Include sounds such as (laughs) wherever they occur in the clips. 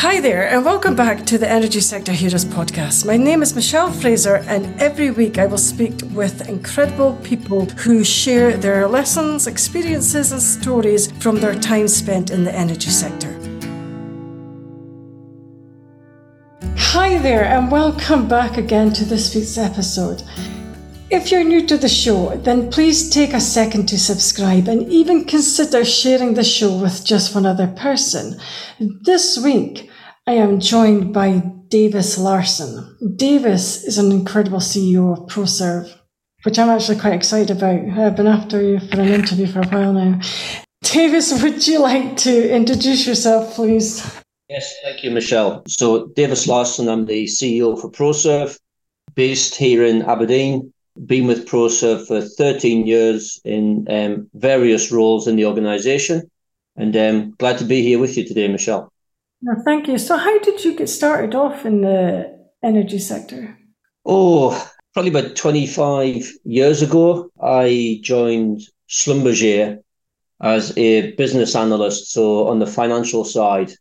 Hi there, and welcome back to the Energy Sector Heroes podcast. My name is Michelle Fraser, and every week I will speak with incredible people who share their lessons, experiences, and stories from their time spent in the energy sector. Hi there, and welcome back again to this week's episode. If you're new to the show, then please take a second to subscribe and even consider sharing the show with just one other person. This week, I am joined by Davis Larssen. Davis is an incredible CEO of Proserv, which I'm actually quite excited about. I've been after you for an interview for a while now. Davis, would you like to introduce yourself, please? Yes, thank you, Michelle. So, Davis Larssen, I'm the CEO for Proserv, based here in Aberdeen been with Proserv for 13 years in um, various roles in the organisation, and um, glad to be here with you today, Michelle. No, thank you. So, how did you get started off in the energy sector? Oh, probably about 25 years ago, I joined Schlumberger as a business analyst, so on the financial side,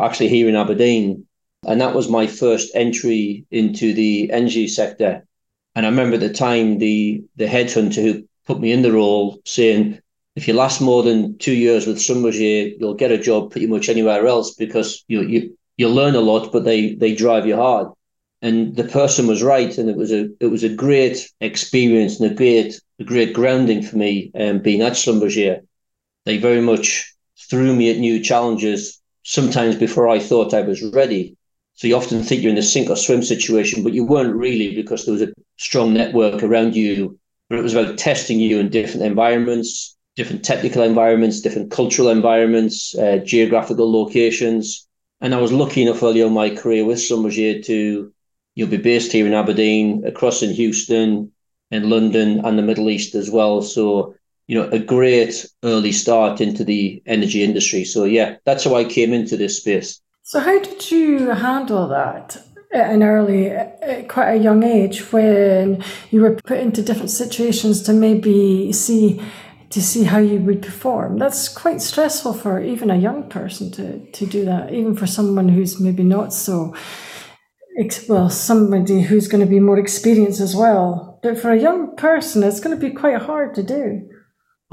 actually here in Aberdeen. And that was my first entry into the energy sector. And I remember at the time the the headhunter who put me in the role saying, if you last more than two years with Schlumberger, you'll get a job pretty much anywhere else because you you you learn a lot, but they they drive you hard. And the person was right, and it was a it was a great experience and a great a great grounding for me um, being at Schlumberger. They very much threw me at new challenges, sometimes before I thought I was ready. So you often think you're in a sink or swim situation, but you weren't really because there was a strong network around you. But it was about testing you in different environments, different technical environments, different cultural environments, uh, geographical locations. And I was lucky enough early on my career with Schlumberger to you'll be based here in Aberdeen, across in Houston, in London, and the Middle East as well. So you know, a great early start into the energy industry. So yeah, that's how I came into this space. So, how did you handle that at an early, at quite a young age, when you were put into different situations to maybe see to see how you would perform? That's quite stressful for even a young person to to do that, even for someone who's maybe not so. Well, somebody who's going to be more experienced as well. But for a young person, it's going to be quite hard to do.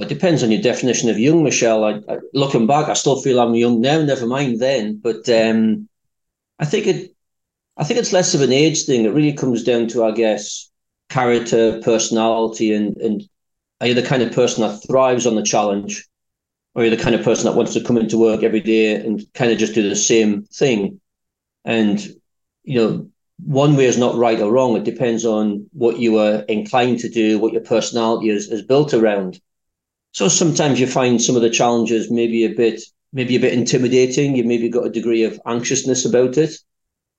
It depends on your definition of young, Michelle. I, I, looking back, I still feel I'm young now. Never mind then, but um, I think it. I think it's less of an age thing. It really comes down to, I guess, character, personality, and and are you the kind of person that thrives on the challenge, or are you the kind of person that wants to come into work every day and kind of just do the same thing? And you know, one way is not right or wrong. It depends on what you are inclined to do, what your personality is is built around. So sometimes you find some of the challenges maybe a bit maybe a bit intimidating. You've maybe got a degree of anxiousness about it.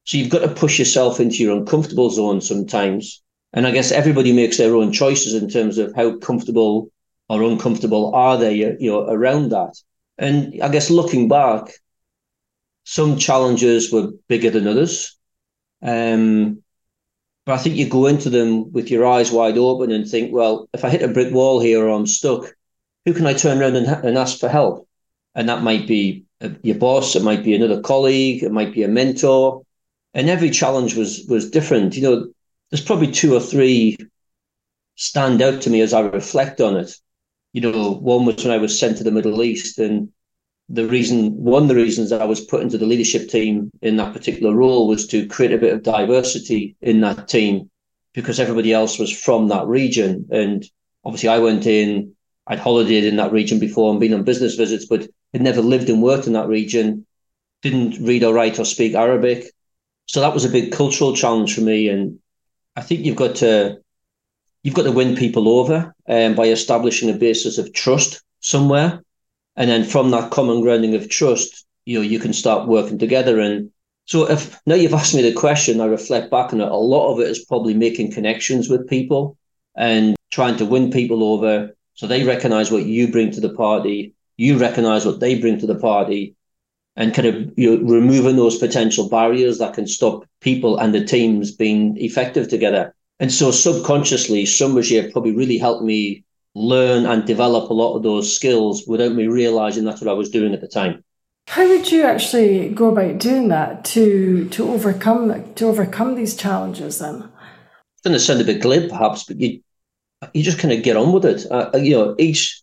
So you've got to push yourself into your uncomfortable zone sometimes. And I guess everybody makes their own choices in terms of how comfortable or uncomfortable are they, you know, around that. And I guess looking back, some challenges were bigger than others. Um, but I think you go into them with your eyes wide open and think, well, if I hit a brick wall here or I'm stuck, who can I turn around and, and ask for help? And that might be uh, your boss, it might be another colleague, it might be a mentor. And every challenge was was different. You know, there's probably two or three stand out to me as I reflect on it. You know, one was when I was sent to the Middle East, and the reason, one of the reasons I was put into the leadership team in that particular role was to create a bit of diversity in that team because everybody else was from that region. And obviously, I went in I'd holidayed in that region before and been on business visits, but had never lived and worked in that region, didn't read or write or speak Arabic. So that was a big cultural challenge for me. And I think you've got to you've got to win people over um, by establishing a basis of trust somewhere. And then from that common grounding of trust, you know, you can start working together. And so if now you've asked me the question, I reflect back on it, a lot of it is probably making connections with people and trying to win people over so they recognize what you bring to the party, you recognize what they bring to the party, and kind of you know, removing those potential barriers that can stop people and the teams being effective together. And so subconsciously, Schlumberger probably really helped me learn and develop a lot of those skills without me realizing that's what I was doing at the time. How would you actually go about doing that to to overcome to overcome these challenges? Then, it's going to sound a bit glib, perhaps, but you you just kind of get on with it. Uh, you know, each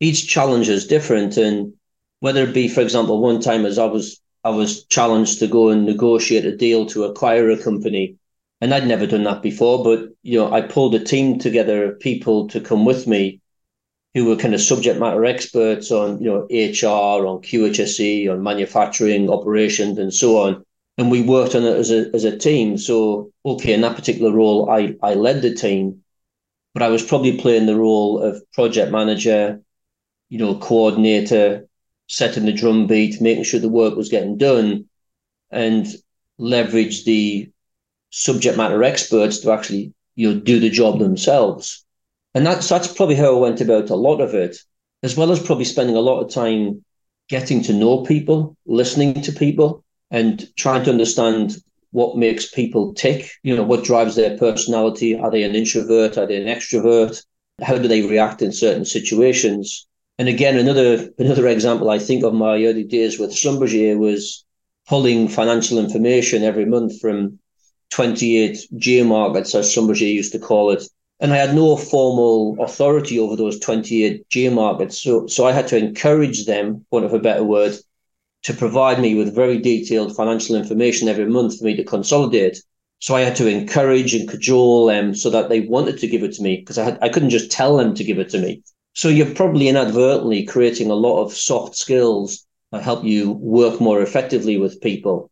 each challenge is different, and whether it be, for example, one time as I was I was challenged to go and negotiate a deal to acquire a company, and I'd never done that before. But you know, I pulled a team together of people to come with me, who were kind of subject matter experts on you know HR, on QHSE, on manufacturing operations, and so on. And we worked on it as a as a team. So okay, in that particular role, I I led the team, but I was probably playing the role of project manager, you know, coordinator, setting the drum beat, making sure the work was getting done, and leverage the subject matter experts to actually you know do the job themselves. And that's that's probably how I went about a lot of it, as well as probably spending a lot of time getting to know people, listening to people, and trying to understand what makes people tick, you know, what drives their personality. Are they an introvert? Are they an extrovert? How do they react in certain situations? And again, another another example I think of my early days with Schlumberger was pulling financial information every month from 28 geomarkets, as Schlumberger used to call it. And I had no formal authority over those 28 geomarkets. So, so I had to encourage them, want of a better word, to provide me with very detailed financial information every month for me to consolidate. So I had to encourage and cajole them so that they wanted to give it to me because I had I couldn't just tell them to give it to me. So you're probably inadvertently creating a lot of soft skills that help you work more effectively with people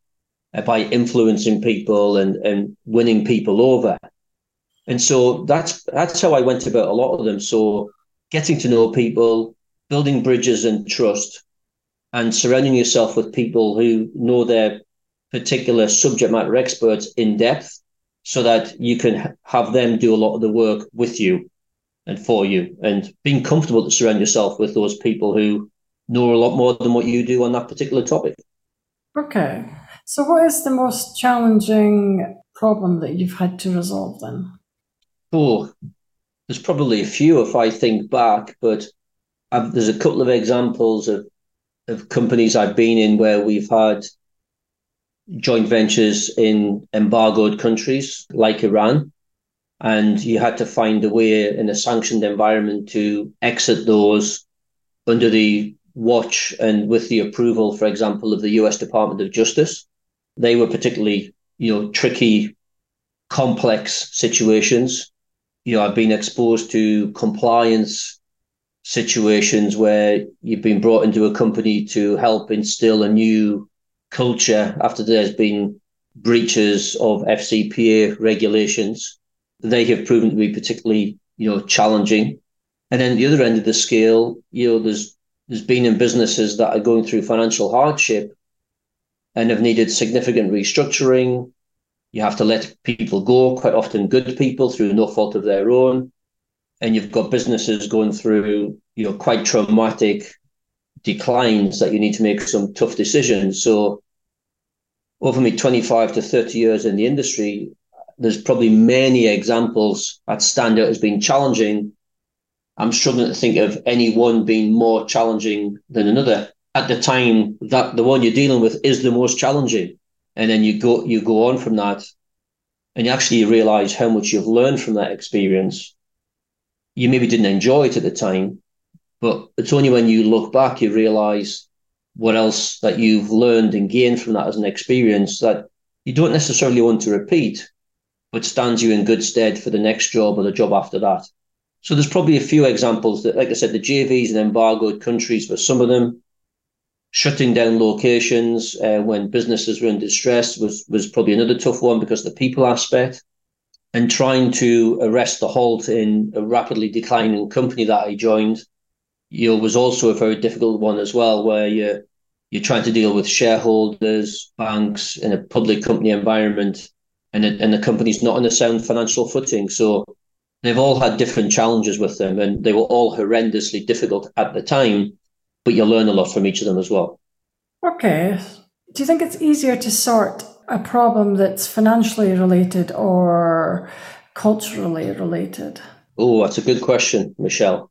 uh, by influencing people and, and winning people over. And so that's that's how I went about a lot of them. So getting to know people, building bridges and trust, and surrounding yourself with people who know their particular subject matter experts in depth so that you can have them do a lot of the work with you and for you and being comfortable to surround yourself with those people who know a lot more than what you do on that particular topic. Okay. So what is the most challenging problem that you've had to resolve then? Oh, there's probably a few if I think back, but I've, there's a couple of examples of of companies I've been in where we've had joint ventures in embargoed countries like Iran. And you had to find a way in a sanctioned environment to exit those under the watch and with the approval, for example, of the US Department of Justice. They were particularly, you know, tricky, complex situations. You know, I've been exposed to compliance situations where you've been brought into a company to help instill a new culture after there's been breaches of FCPA regulations. They have proven to be particularly, you know, challenging. And then the other end of the scale, you know, there's there's been in businesses that are going through financial hardship and have needed significant restructuring. You have to let people go, quite often good people through no fault of their own and you've got businesses going through you know quite traumatic declines that you need to make some tough decisions. So over me 25 to 30 years in the industry, there's probably many examples that stand out as being challenging. I'm struggling to think of any one being more challenging than another. At the time that the one you're dealing with is the most challenging. And then you go you go on from that and you actually realize how much you've learned from that experience you maybe didn't enjoy it at the time, but it's only when you look back you realize what else that you've learned and gained from that as an experience that you don't necessarily want to repeat, but stands you in good stead for the next job or the job after that. So there's probably a few examples that, like I said, the JVs and embargoed countries for some of them, shutting down locations uh, when businesses were in distress was was probably another tough one because the people aspect and trying to arrest the halt in a rapidly declining company that I joined, you know, was also a very difficult one as well, where you you're trying to deal with shareholders, banks in a public company environment, and it, and the company's not on a sound financial footing. So they've all had different challenges with them, and they were all horrendously difficult at the time. But you learn a lot from each of them as well. Okay. Do you think it's easier to sort a problem that's financially related or culturally related? Oh, that's a good question, Michelle.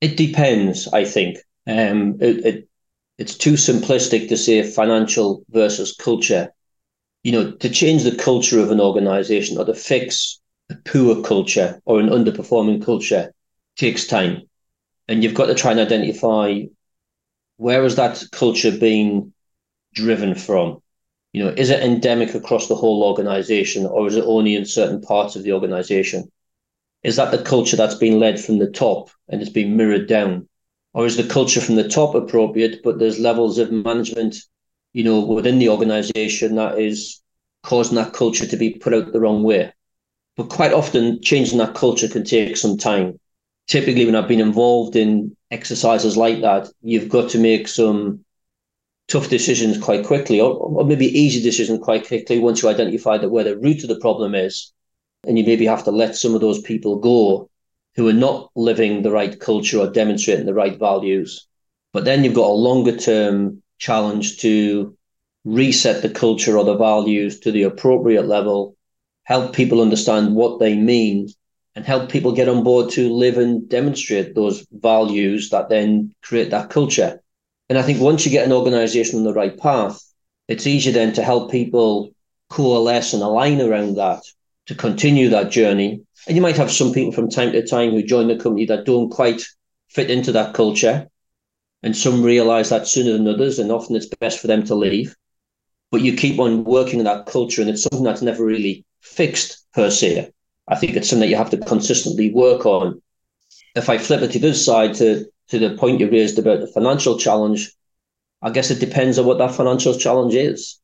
It depends, I think. Um, it, it, it's too simplistic to say financial versus culture. You know, to change the culture of an organization or to fix a poor culture or an underperforming culture takes time. And you've got to try and identify where has that culture been driven from? You know, is it endemic across the whole organization or is it only in certain parts of the organization? Is that the culture that's been led from the top and it's been mirrored down? Or is the culture from the top appropriate, but there's levels of management, you know, within the organization that is causing that culture to be put out the wrong way? But quite often, changing that culture can take some time. Typically, when I've been involved in exercises like that, you've got to make some tough decisions quite quickly, or, or maybe easy decisions quite quickly once you identify that where the root of the problem is and you maybe have to let some of those people go who are not living the right culture or demonstrating the right values. But then you've got a longer term challenge to reset the culture or the values to the appropriate level, help people understand what they mean, and help people get on board to live and demonstrate those values that then create that culture. And I think once you get an organization on the right path, it's easier then to help people coalesce and align around that to continue that journey. And you might have some people from time to time who join the company that don't quite fit into that culture. And some realize that sooner than others, and often it's best for them to leave. But you keep on working on that culture, and it's something that's never really fixed per se. I think it's something that you have to consistently work on. If I flip it to other side to, to the point you raised about the financial challenge, I guess it depends on what that financial challenge is.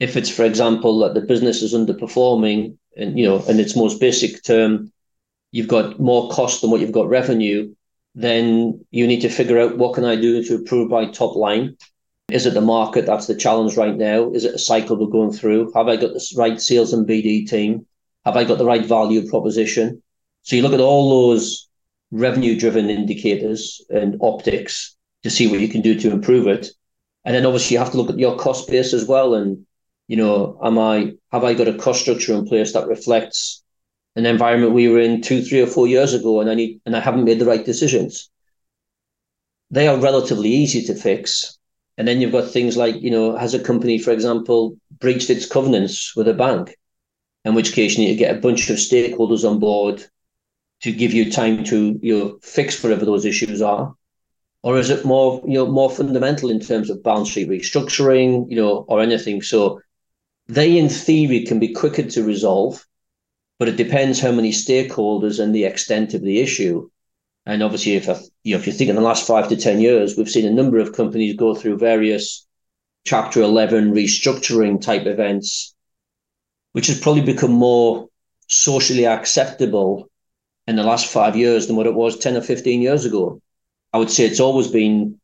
If it's, for example, that the business is underperforming and you know, in its most basic term, you've got more cost than what you've got revenue, then you need to figure out what can I do to improve my top line. Is it the market that's the challenge right now? Is it a cycle we're going through? Have I got the right sales and BD team? Have I got the right value proposition? So you look at all those revenue driven indicators and optics to see what you can do to improve it. And then obviously you have to look at your cost base as well and you know, am I have I got a cost structure in place that reflects an environment we were in two, three, or four years ago, and I need and I haven't made the right decisions. They are relatively easy to fix. And then you've got things like, you know, has a company, for example, breached its covenants with a bank? In which case you need to get a bunch of stakeholders on board to give you time to you know fix whatever those issues are or is it more you know more fundamental in terms of balance sheet restructuring you know or anything so they, in theory, can be quicker to resolve, but it depends how many stakeholders and the extent of the issue. And obviously, if you know, if you think in the last five to ten years, we've seen a number of companies go through various Chapter Eleven restructuring type events, which has probably become more socially acceptable in the last five years than what it was ten or fifteen years ago. I would say it's always been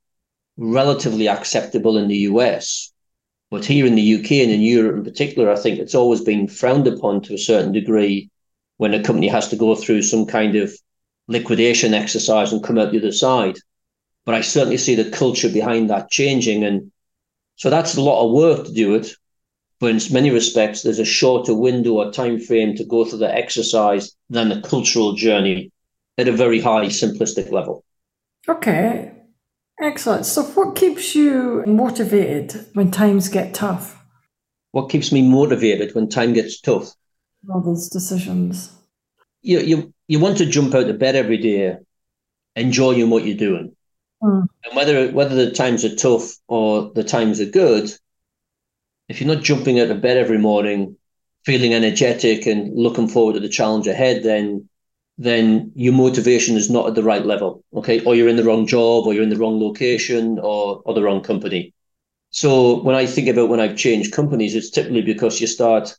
relatively acceptable in the US, but here in the UK and in Europe in particular, I think it's always been frowned upon to a certain degree when a company has to go through some kind of liquidation exercise and come out the other side. But I certainly see the culture behind that changing. And so that's a lot of work to do it. But in many respects, there's a shorter window or time frame to go through the exercise than the cultural journey at a very high simplistic level. Okay. Excellent. So, what keeps you motivated when times get tough? What keeps me motivated when time gets tough? All these decisions. You you you want to jump out of bed every day, enjoying what you're doing, mm. and whether whether the times are tough or the times are good. If you're not jumping out of bed every morning, feeling energetic and looking forward to the challenge ahead, then then your motivation is not at the right level. Okay. Or you're in the wrong job or you're in the wrong location or, or the wrong company. So when I think about when I've changed companies, it's typically because you start,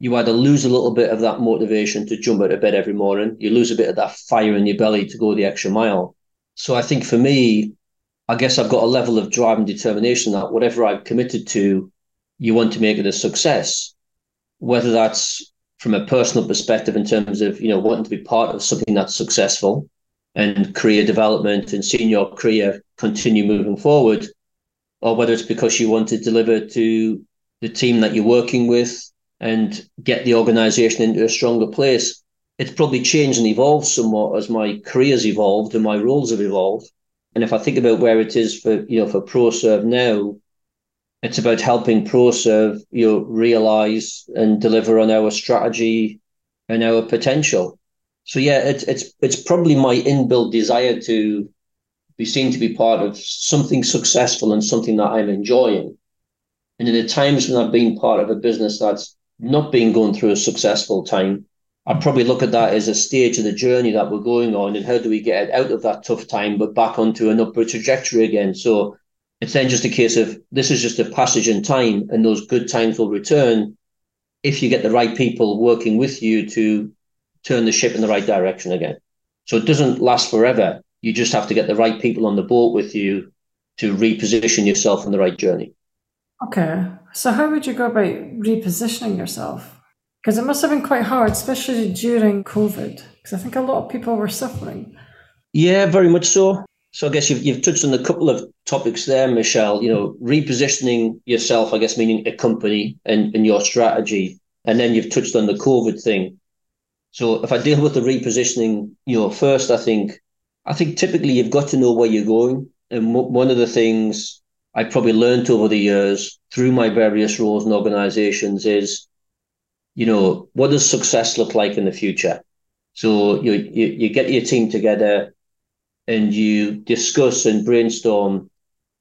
you either lose a little bit of that motivation to jump out of bed every morning, you lose a bit of that fire in your belly to go the extra mile. So I think for me, I guess I've got a level of drive and determination that whatever I've committed to, you want to make it a success. Whether that's from a personal perspective in terms of you know wanting to be part of something that's successful and career development and seeing your career continue moving forward, or whether it's because you want to deliver to the team that you're working with and get the organization into a stronger place. It's probably changed and evolved somewhat as my career's evolved and my roles have evolved. And if I think about where it is for you know for Proserv now, it's about helping Proserv you know realize and deliver on our strategy and our potential. So yeah, it's it's it's probably my inbuilt desire to be seen to be part of something successful and something that I'm enjoying. And in the times when I've been part of a business that's not been going through a successful time, I probably look at that as a stage of the journey that we're going on and how do we get out of that tough time but back onto an upward trajectory again. So it's then just a case of this is just a passage in time and those good times will return if you get the right people working with you to turn the ship in the right direction again. So it doesn't last forever. You just have to get the right people on the boat with you to reposition yourself on the right journey. Okay. So how would you go about repositioning yourself? Because it must have been quite hard, especially during COVID, because I think a lot of people were suffering. Yeah, very much so. So I guess you've, you've touched on a couple of topics there, Michelle. You know, repositioning yourself, I guess, meaning a company and, and your strategy. And then you've touched on the COVID thing. So if I deal with the repositioning, you know, first, I think, I think typically you've got to know where you're going. And one of the things I probably learned over the years through my various roles and organizations is you know, what does success look like in the future? So you, you, you get your team together and you discuss and brainstorm,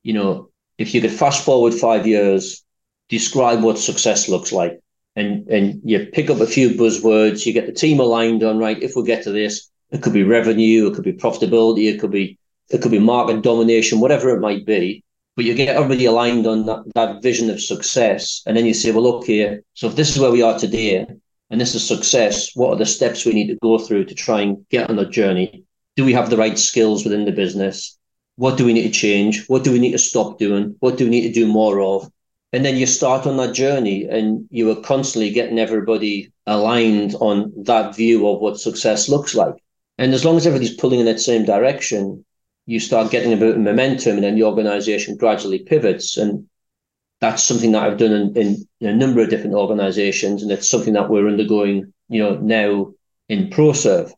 you know, if you could fast forward five years, describe what success looks like. And, and you pick up a few buzzwords, you get the team aligned on, right, if we get to this, it could be revenue, it could be profitability, it could be, it could be market domination, whatever it might be but you get everybody aligned on that, that vision of success. And then you say, well, look here, so if this is where we are today and this is success, what are the steps we need to go through to try and get on that journey? Do we have the right skills within the business? What do we need to change? What do we need to stop doing? What do we need to do more of? And then you start on that journey and you are constantly getting everybody aligned on that view of what success looks like. And as long as everybody's pulling in that same direction, you start getting a bit of momentum and then the organization gradually pivots. And that's something that I've done in, in, a number of different organizations. And it's something that we're undergoing, you know, now in Proserv.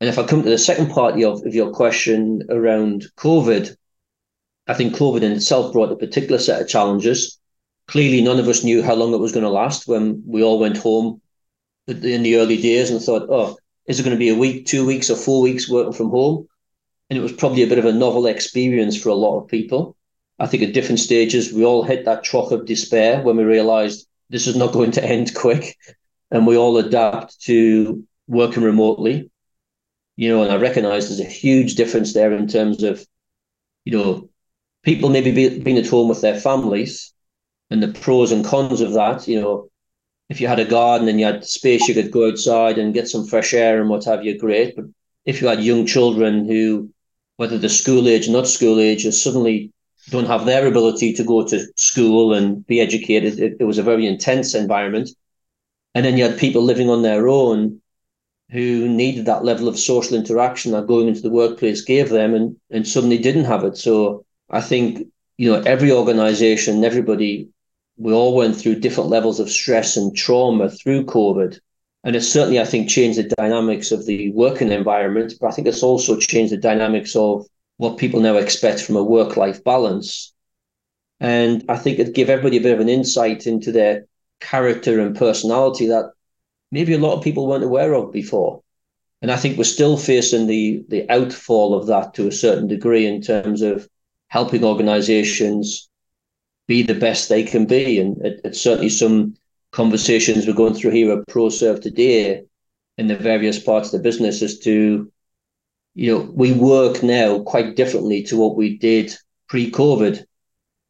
And if I come to the second part of, of your question around COVID, I think COVID in itself brought a particular set of challenges. Clearly, none of us knew how long it was going to last when we all went home in the early days and thought, oh, is it going to be a week, two weeks, or four weeks working from home? and it was probably a bit of a novel experience for a lot of people. I think at different stages, we all hit that trough of despair when we realized this is not going to (laughs) end quick, and we all adapt to working remotely. You know, and I recognize there's a huge difference there in terms of, you know, people maybe be, being at home with their families and the pros and cons of that. You know, if you had a garden and you had space, you could go outside and get some fresh air and what have you, great. But if you had young children who whether they're school age or not school age, suddenly don't have their ability to go to school and be educated. It, it, was a very intense environment. And then you had people living on their own who needed that level of social interaction that going into the workplace gave them and, and suddenly didn't have it. So I think, you know, every organization, everybody, we all went through different levels of stress and trauma through COVID. And it's certainly, I think, changed the dynamics of the working environment, but I think it's also changed the dynamics of what people now expect from a work life balance. And I think it gave everybody a bit of an insight into their character and personality that maybe a lot of people weren't aware of before. And I think we're still facing the the outfall of that to a certain degree in terms of helping organizations be the best they can be. And it, it's certainly some conversations we're going through here at Proserv today in the various parts of the business as to, you know, we work now quite differently to what we did pre-COVID.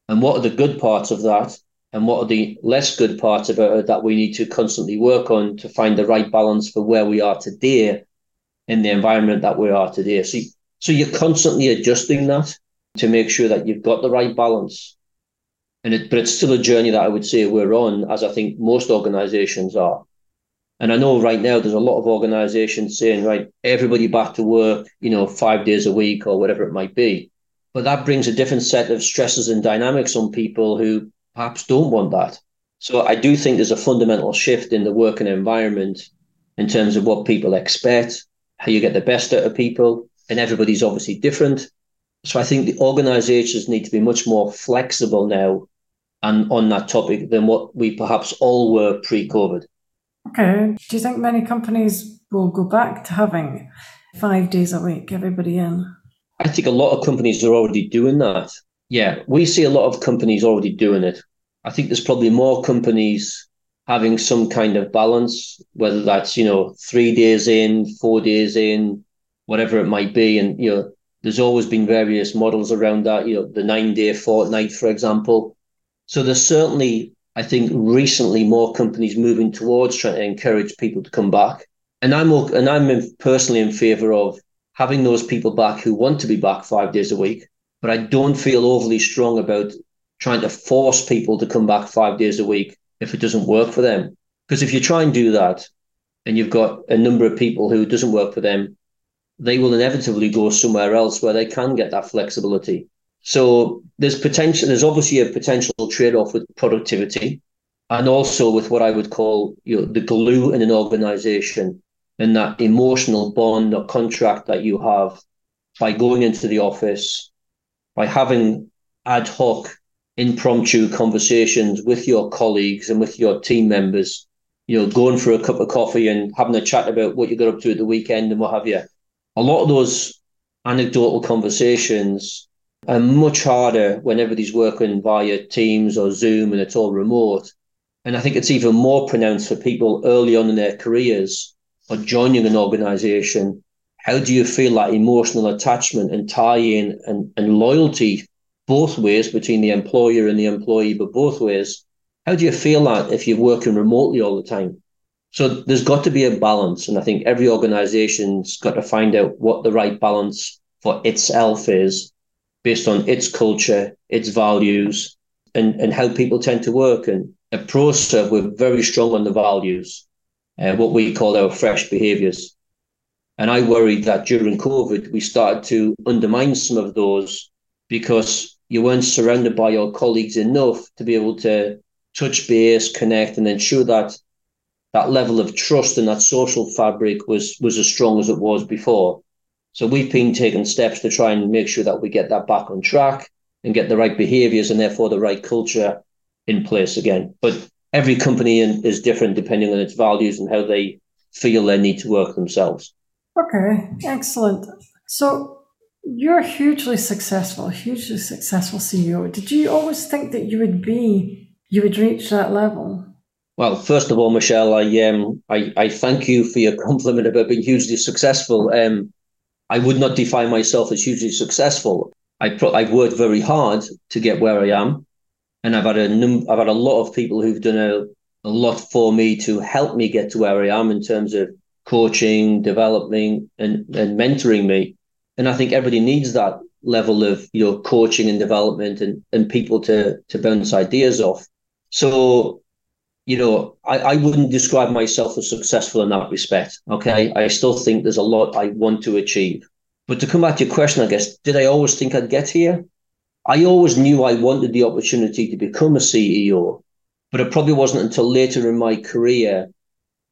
And what are the good parts of that? And what are the less good parts about it that we need to constantly work on to find the right balance for where we are today in the environment that we are today? So, so you're constantly adjusting that to make sure that you've got the right balance and it, but it's still a journey that I would say we're on, as I think most organisations are. And I know right now there's a lot of organisations saying, right, everybody back to work, you know, five days a week or whatever it might be. But that brings a different set of stresses and dynamics on people who perhaps don't want that. So I do think there's a fundamental shift in the working environment in terms of what people expect, how you get the best out of people, and everybody's obviously different. So I think the organizations need to be much more flexible now and on that topic than what we perhaps all were pre-COVID. Okay. Do you think many companies will go back to having five days a week, everybody in? I think a lot of companies are already doing that. Yeah, we see a lot of companies already doing it. I think there's probably more companies having some kind of balance, whether that's, you know, three days in, four days in, whatever it might be. And, you know, there's always been various models around that, you know, the nine day fortnight, for example. So there's certainly, I think, recently more companies moving towards trying to encourage people to come back. And I'm and I'm personally in favour of having those people back who want to be back five days a week. But I don't feel overly strong about trying to force people to come back five days a week if it doesn't work for them. Because if you try and do that, and you've got a number of people who doesn't work for them, they will inevitably go somewhere else where they can get that flexibility. So there's potential. There's obviously a potential trade-off with productivity, and also with what I would call you know, the glue in an organization and that emotional bond or contract that you have by going into the office, by having ad hoc, impromptu conversations with your colleagues and with your team members. You know, going for a cup of coffee and having a chat about what you got up to at the weekend and what have you. A lot of those anecdotal conversations are much harder when everybody's working via Teams or Zoom and it's all remote. And I think it's even more pronounced for people early on in their careers or joining an organization. How do you feel that emotional attachment and tie in and, and loyalty both ways between the employer and the employee, but both ways? How do you feel that if you're working remotely all the time? So there's got to be a balance. And I think every organization's got to find out what the right balance for itself is based on its culture, its values, and, and how people tend to work. And at Proserv, we're very strong on the values, uh, what we call our fresh behaviours. And I worried that during COVID, we started to undermine some of those because you weren't surrounded by your colleagues enough to be able to touch base, connect, and ensure that that level of trust and that social fabric was was as strong as it was before. So we've been taking steps to try and make sure that we get that back on track and get the right behaviors and therefore the right culture in place again. But every company is different depending on its values and how they feel they need to work themselves. Okay, excellent. So you're hugely successful, hugely successful CEO. Did you always think that you would be, you would reach that level? Well, first of all, Michelle, I um, I, I thank you for your (laughs) compliment about being hugely successful. Um, I would not define myself as hugely successful. I pro- I've worked very hard to get where I am, and I've had a num- I've had a lot of people who've done a, a lot for me to help me get to where I am in terms of coaching, developing, and and mentoring me. And I think everybody needs that level of you know coaching and development and and people to to bounce ideas off. So you know, I, I wouldn't describe myself as successful in that respect. Okay. I still think there's a lot I want to achieve. But to come back to your question, I guess, did I always think I'd get here? I always knew I wanted the opportunity to become a CEO, but it probably wasn't until later in my career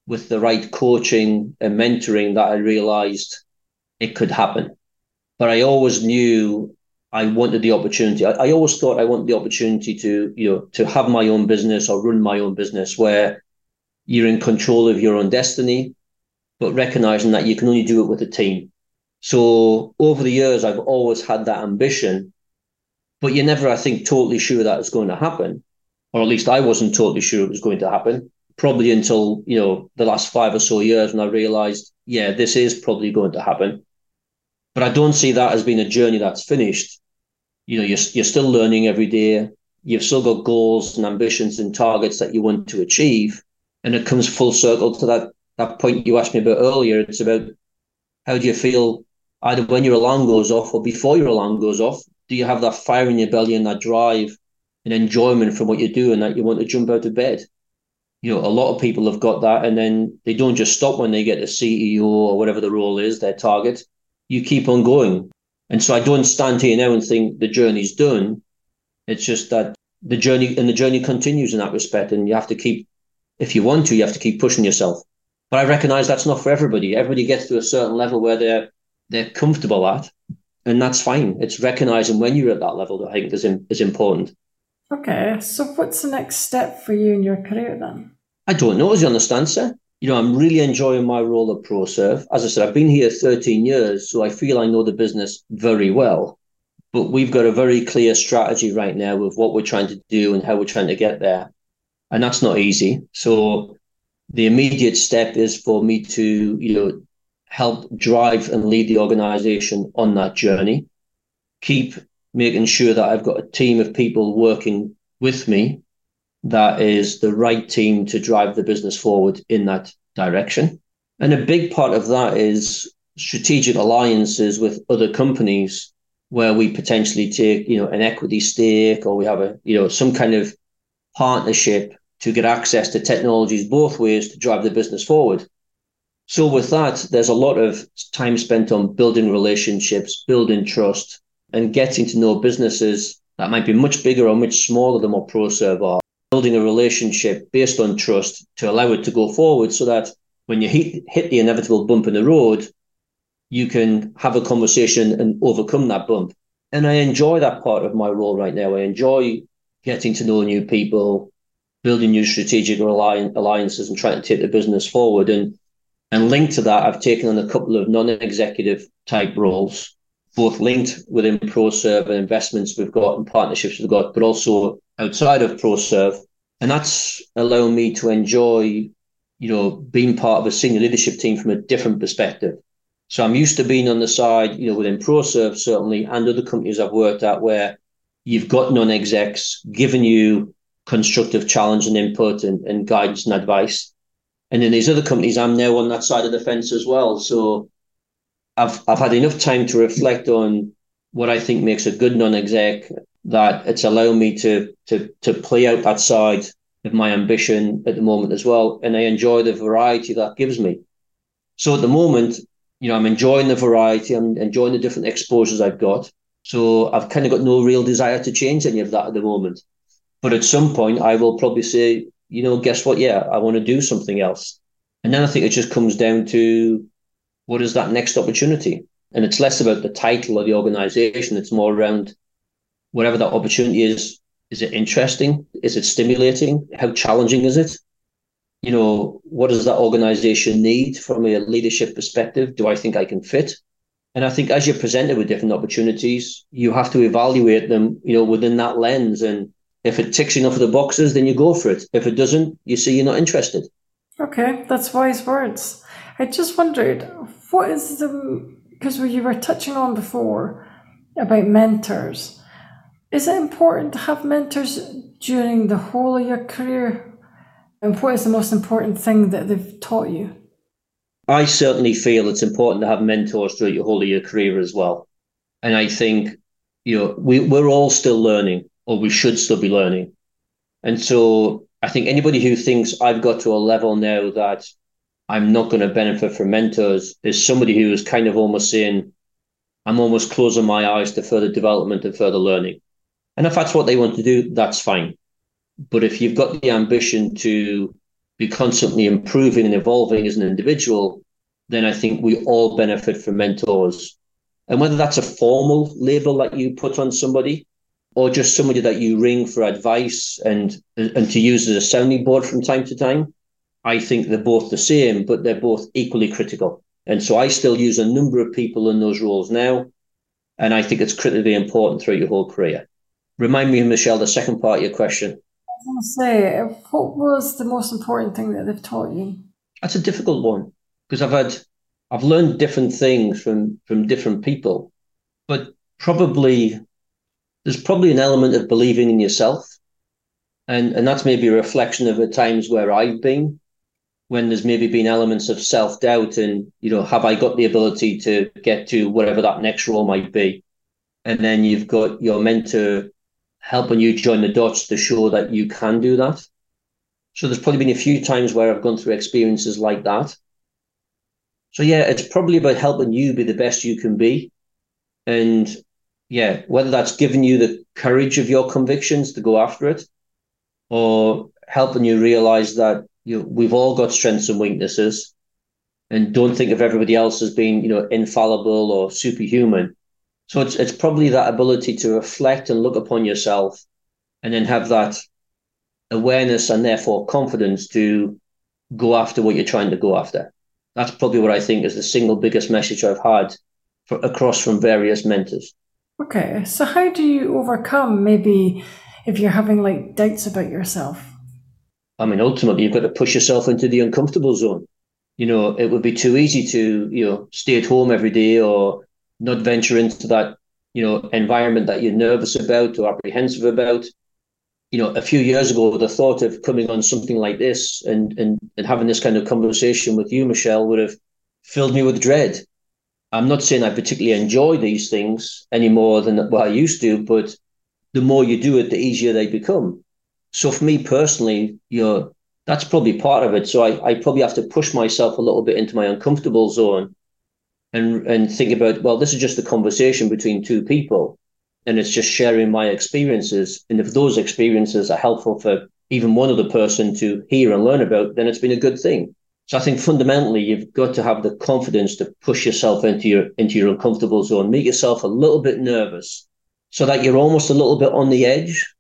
with the right coaching and mentoring that I realized it could happen. But I always knew I wanted the opportunity. I, I, always thought I wanted the opportunity to, you know, to have my own business or run my own business where you're in control of your own destiny, but recognizing that you can only do it with a team. So over the years, I've always had that ambition, but you're never, I think, totally sure that it's going to happen, or at least I wasn't totally sure it was going to happen. Probably until you know the last five or so years when I realized, yeah, this is probably going to happen. But I don't see that as being a journey that's finished. You know you're, you're still learning every day. You've still got goals and ambitions and targets that you want to achieve. And it comes full circle to that that point you asked me about earlier. It's about how do you feel either when your alarm goes off or before your alarm goes off? Do you have that fire in your belly and that drive and enjoyment from what you're doing that you want to jump out of bed you know a lot of people have got that and then they don't just stop when they get a ceo or whatever the role is their target you keep on going and so I don't stand here now and think the journey's done. It's just that the journey and the journey continues in that respect. And you have to keep, if you want to, you have to keep pushing yourself. But I recognize that's not for everybody. Everybody gets to a certain level where they're they're comfortable at. and that's fine. It's recognizing when you're at that level that I think is, is important. Okay, so what's the next step for you in your career then? I don't know, is the honest answer. You know, I'm really enjoying my role at Proserv. As I said, I've been here 13 years, so I feel I know the business very well. But we've got a very clear strategy right now of what we're trying to do and how we're trying to get there. And that's not easy. So the immediate step is for me to, you know, help drive and lead the organization on that journey. Keep making sure that I've got a team of people working with me that is the right team to drive the business forward in that direction. And a big part of that is strategic alliances with other companies where we potentially take, you know, an equity stake or we have a, you know, some kind of partnership to get access to technologies both ways to drive the business forward. So with that, there's a lot of time spent on building relationships, building trust, and getting to know businesses that might be much bigger or much smaller than what Proserv are. Building a relationship based on trust to allow it to go forward so that when you hit, hit the inevitable bump in the road, you can have a conversation and overcome that bump. And I enjoy that part of my role right now. I enjoy getting to know new people, building new strategic alliances and trying to take the business forward. And and linked to that, I've taken on a couple of non-executive type roles, both linked within Proserv and investments we've got and partnerships we've got, but also outside of Proserv. And that's allowing me to enjoy, you know, being part of a senior leadership team from a different perspective. So I'm used to being on the side, you know, within Proserv certainly, and other companies I've worked at where you've got non-execs giving you constructive challenge and input and, and guidance and advice. And in these other companies, I'm now on that side of the fence as well. So I've I've had enough time to reflect on what I think makes a good non-exec that it's allowing me to to to play out that side of my ambition at the moment as well. And I enjoy the variety that gives me. So at the moment, you know, I'm enjoying the variety, I'm enjoying the different exposures I've got. So I've kind of got no real desire to change any of that at the moment. But at some point, I will probably say, you know, guess what? Yeah, I want to do something else. And then I think it just comes down to what is that next opportunity? And it's less about the title of the organization. It's more around whatever that opportunity is. Is it interesting? Is it stimulating? How challenging is it? You know, what does that organization need from a leadership perspective? Do I think I can fit? And I think as you're presented with different opportunities, you have to evaluate them, you know, within that lens and if it ticks enough of the boxes, then you go for it. If it doesn't, you see you're not interested. Okay, that's wise words. I just wondered, what is the, because you were touching on before about mentors. Is it important to have mentors during the whole of your career? And what is the most important thing that they've taught you? I certainly feel it's important to have mentors throughout your whole of your career as well. And I think, you know, we, we're all still learning or we should still be learning. And so I think anybody who thinks I've got to a level now that I'm not going to benefit from mentors is somebody who is kind of almost saying, I'm almost closing my eyes to further development and further learning. And if that's what they want to do, that's fine. But if you've got the ambition to be constantly improving and evolving as an individual, then I think we all benefit from mentors. And whether that's a formal label that you put on somebody or just somebody that you ring for advice and and to use as a sounding board from time to time, I think they're both the same, but they're both equally critical. And so I still use a number of people in those roles now, and I think it's critically important throughout your whole career. Remind me, Michelle, the second part of your question. I was going to say, what was the most important thing that they've taught you? That's a difficult one because I've had, I've learned different things from from different people, but probably there's probably an element of believing in yourself. And, and that's maybe a reflection of the times where I've been, when there's maybe been elements of self doubt and, you know, have I got the ability to get to whatever that next role might be? And then you've got your mentor helping you join the dots to show that you can do that. So there's probably been a few times where I've gone through experiences like that. So yeah, it's probably about helping you be the best you can be. And yeah, whether that's giving you the courage of your convictions to go after it, or helping you realize that you know, we've all got strengths and weaknesses, and don't think of everybody else as being you know infallible or superhuman. So it's it's probably that ability to reflect and look upon yourself and then have that awareness and therefore confidence to go after what you're trying to go after. That's probably what I think is the single biggest message I've had for, across from various mentors. Okay, so how do you overcome maybe if you're having like doubts about yourself? I mean, ultimately, you've got to push yourself into the uncomfortable zone. You know, it would be too easy to, you know, stay at home every day or not venture into that, you know, environment that you're nervous about or apprehensive about. You know, a few years ago, the thought of coming on something like this and and and having this kind of conversation with you, Michelle, would have filled me with dread. I'm not saying I particularly enjoy these things any more than what I used to, but the more you do it, the easier they become. So for me personally, you know, that's probably part of it. So I, I probably have to push myself a little bit into my uncomfortable zone and and think about, well, this is just a conversation between two people. And it's just sharing my experiences. And if those experiences are helpful for even one other person to hear and learn about, then it's been a good thing. So I think fundamentally you've got to have the confidence to push yourself into your into your uncomfortable zone, make yourself a little bit nervous so that you're almost a little bit on the edge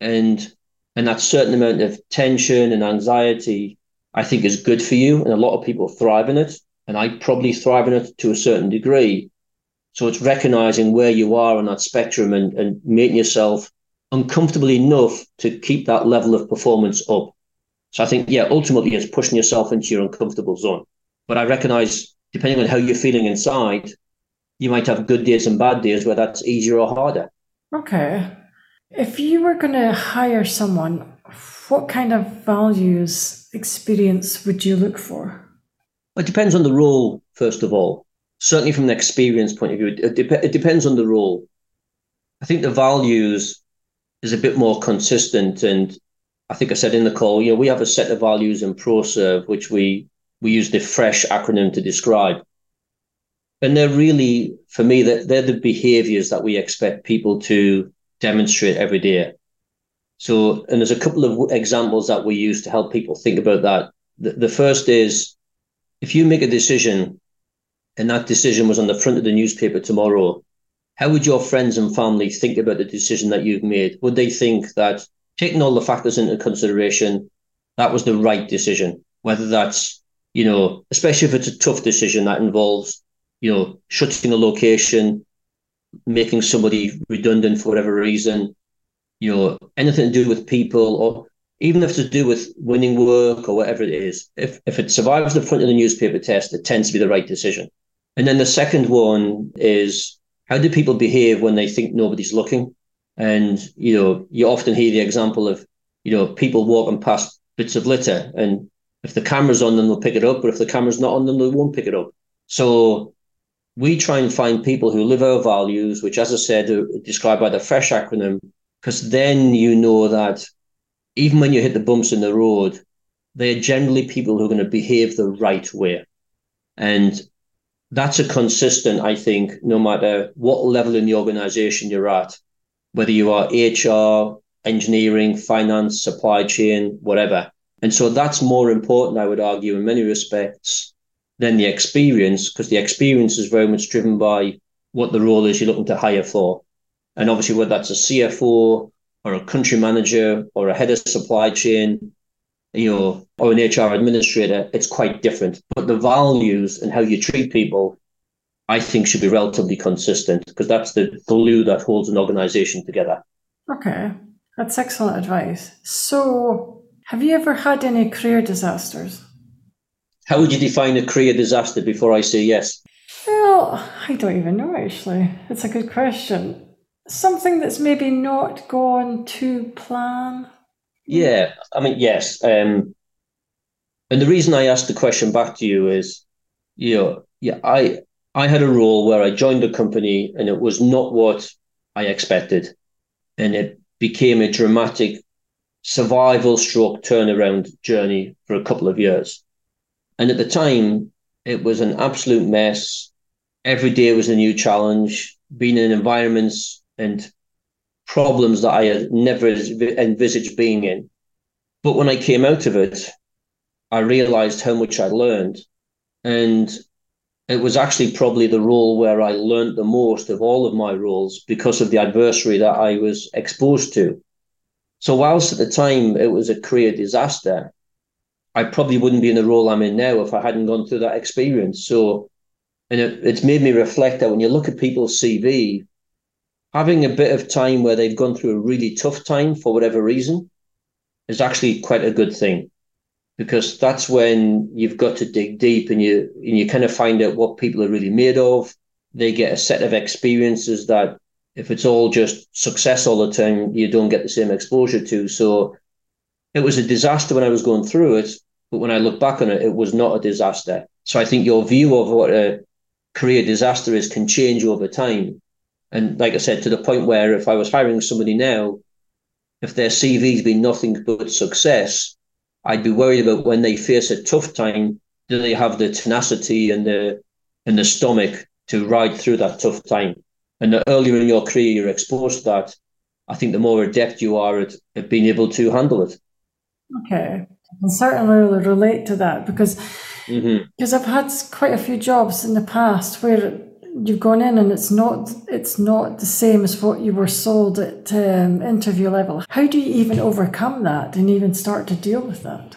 and and that certain amount of tension and anxiety i think is good for you and a lot of people thrive in it and i probably thrive in it to a certain degree so it's recognizing where you are on that spectrum and, and making yourself uncomfortable enough to keep that level of performance up so i think yeah ultimately it's pushing yourself into your uncomfortable zone but i recognize depending on how you're feeling inside you might have good days and bad days where that's easier or harder. Okay. If you were going to hire someone, what kind of values, experience would you look for? It depends on the role, first of all. Certainly from an experience point of view, it, it depends on the role. I think the values is a bit more consistent. And I think I said in the call, you know, we have a set of values in Proserv, which we, we use the FRESH acronym to describe and they're really for me that they're, they're the behaviors that we expect people to demonstrate every day so and there's a couple of examples that we use to help people think about that the, the first is if you make a decision and that decision was on the front of the newspaper tomorrow how would your friends and family think about the decision that you've made? Would they think that taking all the factors into consideration that was the right decision? Whether that's you know especially if it's a tough decision that involves you know, shutting a location, making somebody redundant for whatever reason, you know, anything to do with people or even if it's to do with winning work or whatever it is, if, if it survives the front of the newspaper test, it tends to be the right decision. And then the second one is how do people behave when they think nobody's looking? And, you know, you often hear the example of, you know, people walking past bits of litter and if the camera's on them, they'll pick it up, but if the camera's not on them, they won't pick it up. So we try and find people who live our values, which, as I said, are described by the FRESH acronym, because then you know that even when you hit the bumps in the road, they're generally people who are going to behave the right way. And that's a consistent, I think, no matter what level in the organization you're at, whether you are HR, engineering, finance, supply chain, whatever. And so that's more important, I would argue, in many respects, than the experience, because the experience is very much driven by what the role is you're looking to hire for. And obviously, whether that's a CFO or a country manager or a head of supply chain, you know, or an HR administrator, it's quite different. But the values and how you treat people, I think, should be relatively consistent because that's the glue that holds an organization together. Okay, that's excellent advice. So, have you ever had any career disasters? How would you define a career disaster before I say yes? Well, I don't even know actually. It's a good question. Something that's maybe not gone to plan. Yeah, I mean, yes. Um, and the reason I asked the question back to you is, you know, yeah, I I had a role where I joined a company and it was not what I expected, and it became a dramatic survival stroke turnaround journey for a couple of years. And at the time, it was an absolute mess. Every day was a new challenge, being in environments and problems that I had never envisaged being in. But when I came out of it, I realized how much I learned. And it was actually probably the role where I learned the most of all of my roles because of the adversary that I was exposed to. So, whilst at the time it was a career disaster, I probably wouldn't be in the role I'm in now if I hadn't gone through that experience. So, and it, it's made me reflect that when you look at people's CV, having a bit of time where they've gone through a really tough time for whatever reason is actually quite a good thing because that's when you've got to dig deep and you and you kind of find out what people are really made of. They get a set of experiences that if it's all just success all the time, you don't get the same exposure to. So it was a disaster when I was going through it, but when I look back on it, it was not a disaster. So I think your view of what a career disaster is can change over time. And like I said, to the point where if I was hiring somebody now, if their CV's been nothing but success, I'd be worried about when they face a tough time, do they have the tenacity and the and the stomach to ride through that tough time? And the earlier in your career you're exposed to that, I think the more adept you are at, at being able to handle it. Okay. I can certainly relate to that because mm-hmm. because I've had quite a few jobs in the past where you've gone in and it's not it's not the same as what you were sold at um, interview level. How do you even overcome that and even start to deal with that?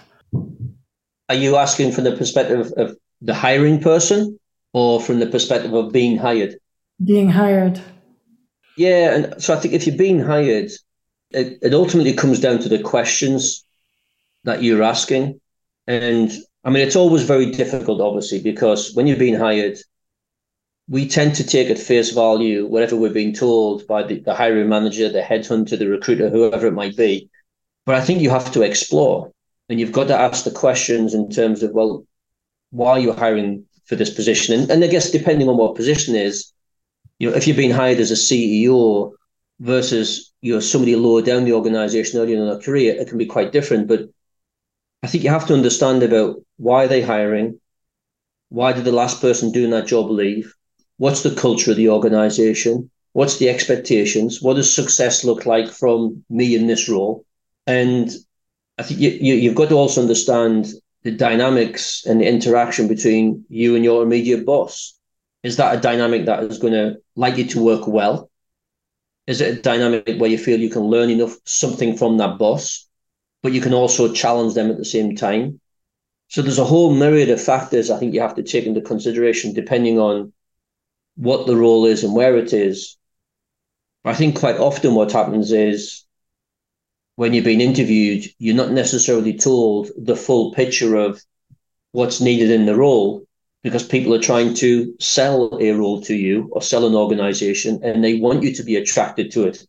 Are you asking from the perspective of the hiring person or from the perspective of being hired? Being hired. Yeah, and so I think if you're being hired, it, it ultimately comes down to the questions that you're asking. And I mean, it's always very difficult, obviously, because when you're being hired, we tend to take at face value whatever we're being told by the, the hiring manager, the headhunter, the recruiter, whoever it might be. But I think you have to explore and you've got to ask the questions in terms of, well, why are you hiring for this position? And, and I guess depending on what position is, you know, if you're being hired as a CEO versus you're somebody lower down the organization early in their career, it can be quite different. But I think you have to understand about why are they hiring? Why did the last person doing that job leave? What's the culture of the organization? What's the expectations? What does success look like from me in this role? And I think you, you, you've got to also understand the dynamics and the interaction between you and your immediate boss. Is that a dynamic that is going to like you to work well? Is it a dynamic where you feel you can learn enough something from that boss, but you can also challenge them at the same time? So there's a whole myriad of factors I think you have to take into consideration depending on what the role is and where it is. I think quite often what happens is when you're being interviewed, you're not necessarily told the full picture of what's needed in the role because people are trying to sell a role to you or sell an organization and they want you to be attracted to it.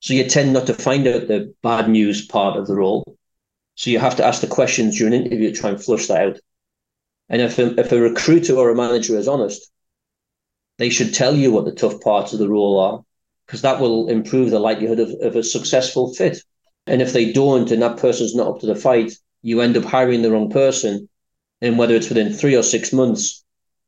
So you tend not to find out the bad news part of the role. So you have to ask the questions during an interview to try and flush that out. And if a, if a recruiter or a manager is honest, they should tell you what the tough parts of the role are, because that will improve the likelihood of, of a successful fit. And if they don't, and that person's not up to the fight, you end up hiring the wrong person. And whether it's within three or six months,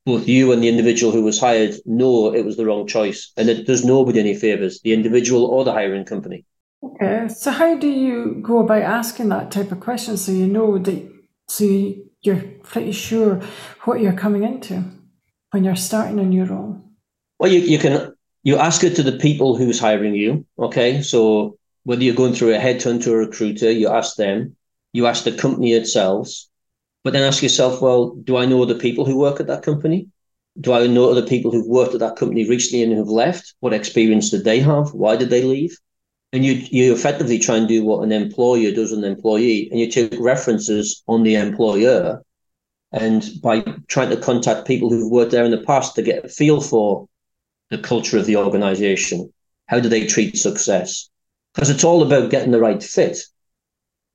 both you and the individual who was hired know it was the wrong choice. And it does nobody any favors, the individual or the hiring company. Okay. So how do you go about asking that type of question so you know that so you're pretty sure what you're coming into? When you're starting a new role? Well, you, you can you ask it to the people who's hiring you. Okay, so whether you're going through a headhunter or a recruiter, you ask them. You ask the company itself, but then ask yourself, well, do I know the people who work at that company? Do I know other people who've worked at that company recently and who've left? What experience did they have? Why did they leave? And you you effectively try and do what an employer does an employee, and you take references on the employer and by trying to contact people who've worked there in the past to get a feel for the culture of the organization. How do they treat success? Because it's all about getting the right fit.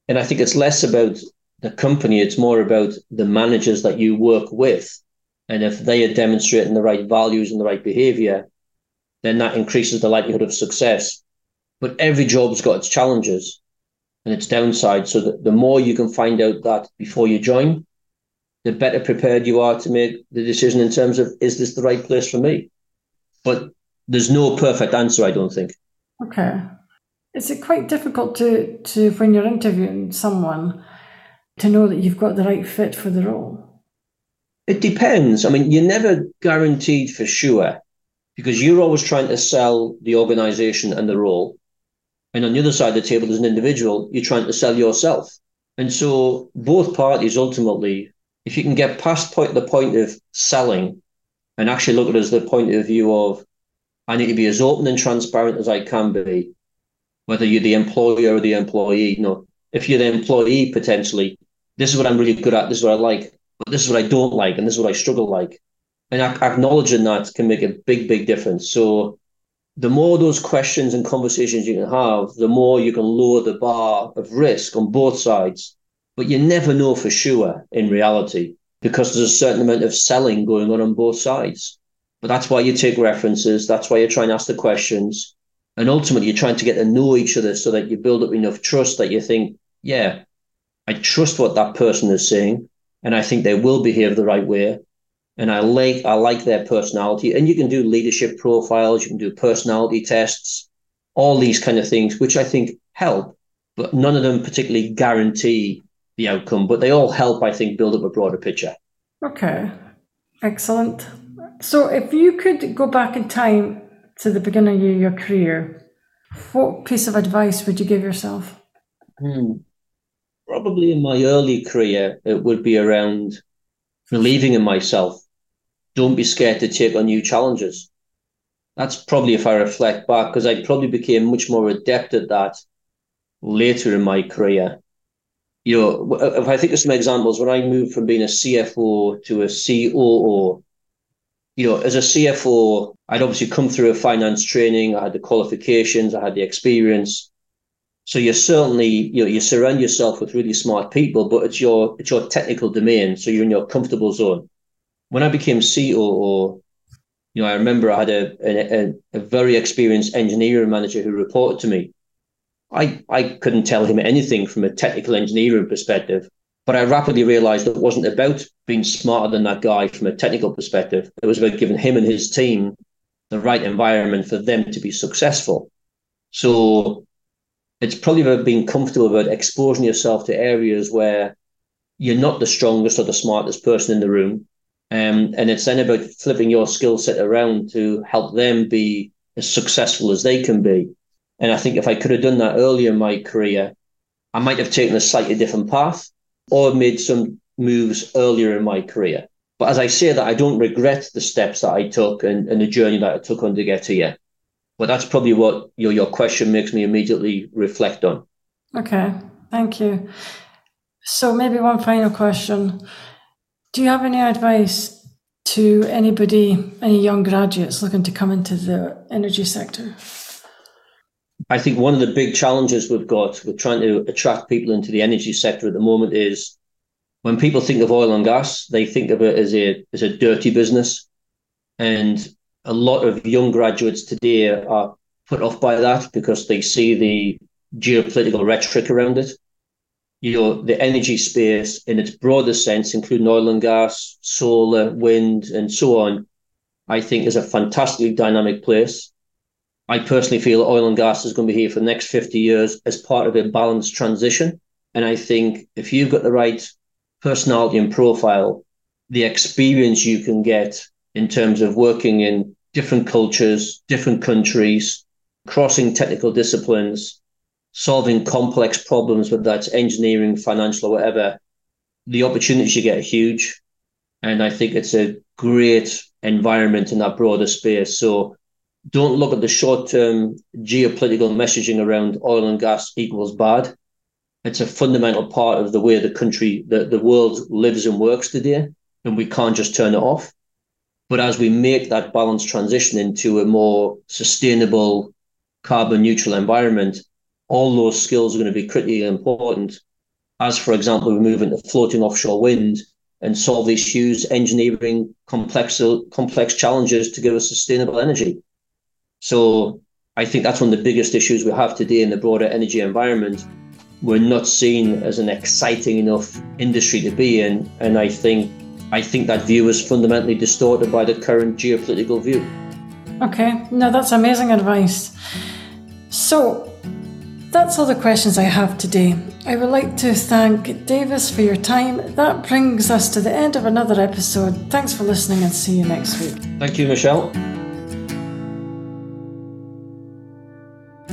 And I think it's less about the company, it's more about the managers that you work with. And if they are demonstrating the right values and the right behavior, then that increases the likelihood of success. But every job's got its challenges and its downsides. So that the more you can find out that before you join, the better prepared you are to make the decision in terms of is this the right place for me? But there's no perfect answer, I don't think. Okay. Is it quite difficult to, to when you're interviewing someone to know that you've got the right fit for the role? It depends. I mean, you're never guaranteed for sure because you're always trying to sell the organization and the role. And on the other side of the table, as an individual, you're trying to sell yourself. And so both parties ultimately, if you can get past point, the point of selling and actually look at it as the point of view of, I need to be as open and transparent as I can be, whether you're the employer or the employee. You know, if you're the employee, potentially, this is what I'm really good at, this is what I like, but this is what I don't like, and this is what I struggle like. And acknowledging that can make a big, big difference. So the more those questions and conversations you can have, the more you can lower the bar of risk on both sides. But you never know for sure in reality because there's a certain amount of selling going on on both sides. But that's why you take references. That's why you try and ask the questions. And ultimately, you're trying to get to know each other so that you build up enough trust that you think, yeah, I trust what that person is saying, and I think they will behave the right way and I like I like their personality. And you can do leadership profiles, you can do personality tests, all these kind of things, which I think help, but none of them particularly guarantee the outcome. But they all help, I think, build up a broader picture. Okay, excellent. So, if you could go back in time to the beginning of your career, what piece of advice would you give yourself? Hmm. Probably in my early career, it would be around believing in myself don't be scared to take on new challenges. That's probably if I reflect back, because I probably became much more adept at that later in my career. You know, uh, if I think of some examples, when I moved from being a CFO to a COO, you know, as a CFO, I'd obviously come through a finance training. I had the qualifications, I had the experience. So you're certainly, you know, you surround yourself with really smart people, but it's your it's your technical domain. So you're in your comfortable zone when I became COO, you know, I remember I had a, a, a very experienced engineering manager who reported to me. I, I couldn't tell him anything from a technical engineering perspective, but I rapidly realized it wasn't about being smarter than that guy from a technical perspective. It was about giving him and his team the right environment for them to be successful. So it's probably about being comfortable about exposing yourself to areas where you're not the strongest or the smartest person in the room, um, and it's then about flipping your skill set around to help them be as successful as they can be. And I think if I could have done that earlier in my career, I might have taken a slightly different path or made some moves earlier in my career. But as I say that, I don't regret the steps that I took and, and the journey that I took on to get here. But that's probably what your, your question makes me immediately reflect on. Okay, thank you. So maybe one final question. Do you have any advice to anybody, any young graduates looking to come into the energy sector? I think one of the big challenges we've got with trying to attract people into the energy sector at the moment is when people think of oil and gas, they think of it as a as a dirty business. And a lot of young graduates today are put off by that because they see the geopolitical rhetoric around it you know, the energy space in its broader sense, including oil and gas, solar, wind, and so on, I think is a fantastically dynamic place. I personally feel oil and gas is going to be here for the next 50 years as part of a balanced transition. And I think if you've got the right personality and profile, the experience you can get in terms of working in different cultures, different countries, crossing technical disciplines, solving complex problems, whether that's engineering, financial, or whatever, the opportunities you get are huge. And I think it's a great environment in that broader space. So don't look at the short term geopolitical messaging around oil and gas equals bad. It's a fundamental part of the way the country, the, the world lives and works today. And we can't just turn it off. But as we make that balanced transition into a more sustainable, carbon neutral environment, all those skills are going to be critically important. As, for example, we move into floating offshore wind and solve these huge engineering complex complex challenges to give us sustainable energy. So I think that's one of the biggest issues we have today in the broader energy environment. We're not seen as an exciting enough industry to be in, and I think I think that view is fundamentally distorted by the current geopolitical view. Okay, no, that's amazing advice. So That's all the questions I have today. I would like to thank Davis for your time. That brings us to the end of another episode. Thanks for listening and see you next week. Thank you, Michelle.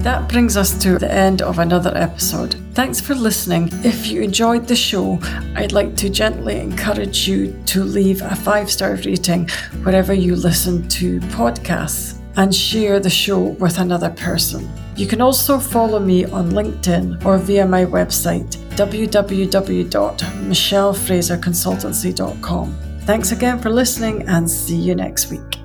That brings us to the end of another episode. Thanks for listening. If you enjoyed the show, I'd like to gently encourage you to leave a five star rating wherever you listen to podcasts and share the show with another person. You can also follow me on LinkedIn or via my website www.michellefraserconsultancy.com. Thanks again for listening and see you next week.